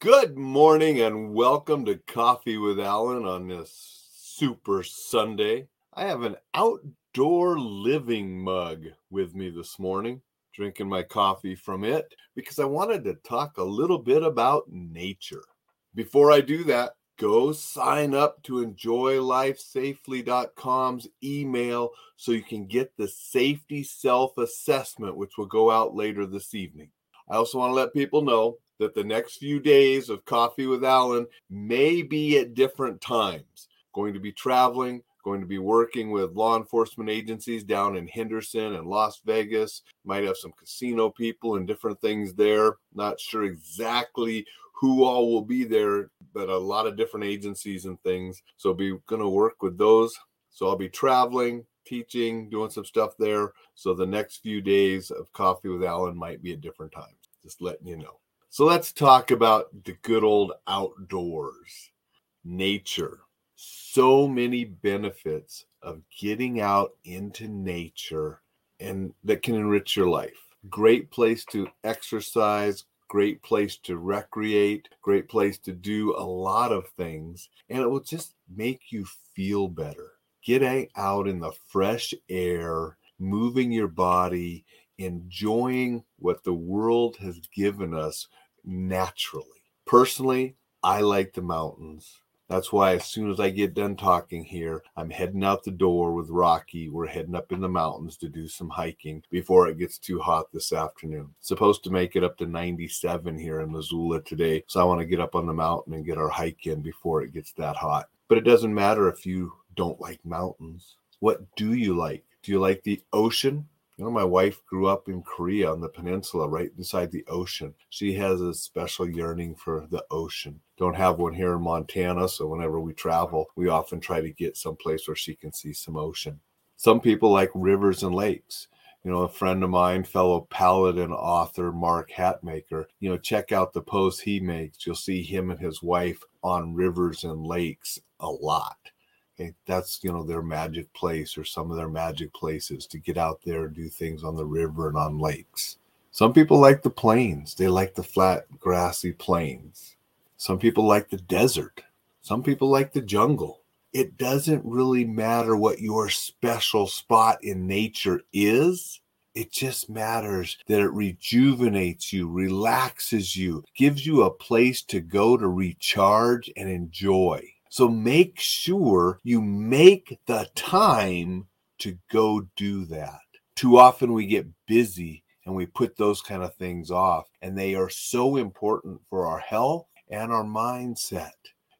Good morning and welcome to Coffee with Alain on this Super Sunday. I have an outdoor living mug with me this morning, drinking my coffee from it because I wanted to talk a little bit about nature. Before I do that, go sign up to enjoylifesafely.com's email so you can get the safety self assessment, which will go out later this evening. I also want to let people know that the next few days of Coffee with Alain may be at different times. Going to be traveling, going to be working with law enforcement agencies down in Henderson and Las Vegas. Might have some casino people and different things there. Not sure exactly who all will be there, but a lot of different agencies and things. So be going to work with those. So I'll be traveling, teaching, doing some stuff there. So the next few days of Coffee with Alain might be at different times. Just letting you know. So let's talk about the good old outdoors, nature. So many benefits of getting out into nature and that can enrich your life. Great place to exercise, great place to recreate, great place to do a lot of things, and it will just make you feel better. Getting out in the fresh air, moving your body, enjoying what the world has given us naturally. Personally, I like the mountains. That's why as soon as I get done talking here, I'm heading out the door with Rocky. We're heading up in the mountains to do some hiking before it gets too hot this afternoon. Supposed to make it up to 97 here in Missoula today. So I want to get up on the mountain and get our hike in before it gets that hot. But it doesn't matter if you don't like mountains. What do you like? Do you like the ocean? You know, my wife grew up in Korea on the peninsula, right beside the ocean. She has a special yearning for the ocean. Don't have one here in Montana, so whenever we travel, we often try to get someplace where she can see some ocean. Some people like rivers and lakes. You know, a friend of mine, fellow paladin author Mark Hatmaker, you know, check out the posts he makes. You'll see him and his wife on rivers and lakes a lot That's you know their magic place or some of their magic places to get out there and do things on the river and on lakes. Some people like the plains. They like the flat grassy plains. Some people like the desert. Some people like the jungle. It doesn't really matter what your special spot in nature is. It just matters that it rejuvenates you, relaxes you, gives you a place to go to recharge and enjoy. So make sure you make the time to go do that. Too often we get busy and we put those kind of things off, and they are so important for our health and our mindset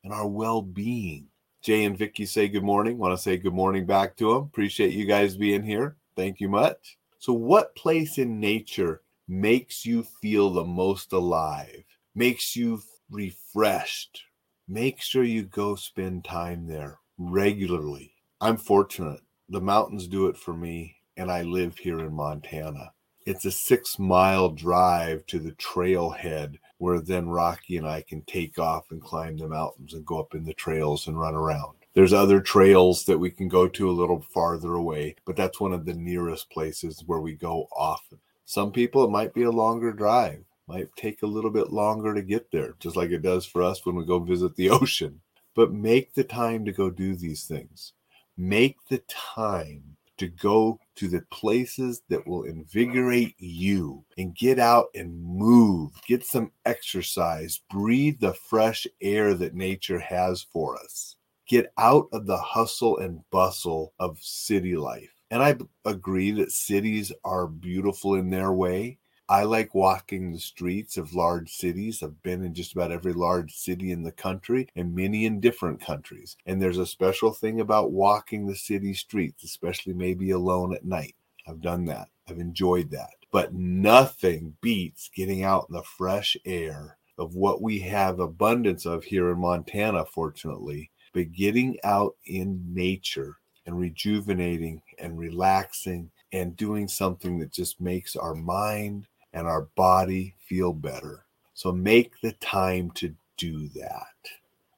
and our well being. Jay and Vicky say good morning. Want to say good morning back to them. Appreciate you guys being here. Thank you much. So, what place in nature makes you feel the most alive, makes you refreshed, make sure you go spend time there regularly. I'm fortunate. The mountains do it for me, and I live here in Montana. It's a six mile drive to the trailhead where then Rocky and I can take off and climb the mountains and go up in the trails and run around. There's other trails that we can go to a little farther away, but that's one of the nearest places where we go often. Some people, it might be a longer drive might take a little bit longer to get there, just like it does for us when we go visit the ocean. But make the time to go do these things. Make the time to go to the places that will invigorate you and get out and move, get some exercise, breathe the fresh air that nature has for us. Get out of the hustle and bustle of city life. And I agree that cities are beautiful in their way, I like walking the streets of large cities. I've been in just about every large city in the country and many in different countries. And there's a special thing about walking the city streets, especially maybe alone at night. I've done that. I've enjoyed that. But nothing beats getting out in the fresh air of what we have abundance of here in Montana, fortunately, but getting out in nature and rejuvenating and relaxing and doing something that just makes our mind and our body feel better. So make the time to do that.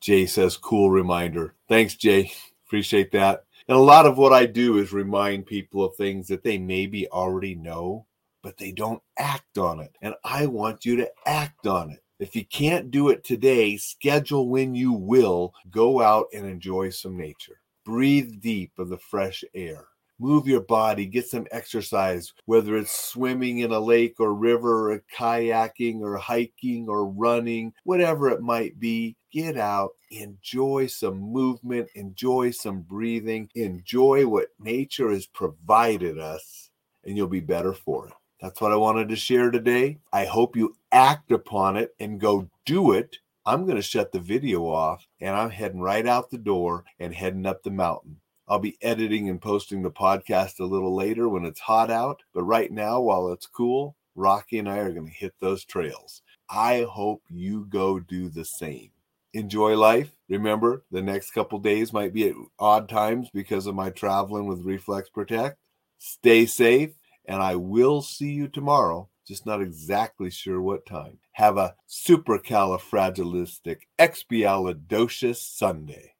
Jay says, cool reminder. Thanks, Jay. Appreciate that. And a lot of what I do is remind people of things that they maybe already know, but they don't act on it. And I want you to act on it. If you can't do it today, schedule when you will go out and enjoy some nature. Breathe deep of the fresh air move your body, get some exercise, whether it's swimming in a lake or river or kayaking or hiking or running, whatever it might be. Get out, enjoy some movement, enjoy some breathing, enjoy what nature has provided us, and you'll be better for it. That's what I wanted to share today. I hope you act upon it and go do it. I'm going to shut the video off and I'm heading right out the door and heading up the mountain. I'll be editing and posting the podcast a little later when it's hot out. But right now, while it's cool, Rocky and I are going to hit those trails. I hope you go do the same. Enjoy life. Remember, the next couple days might be at odd times because of my traveling with Reflex Protect. Stay safe, and I will see you tomorrow, just not exactly sure what time. Have a supercalifragilistic expialidocious Sunday.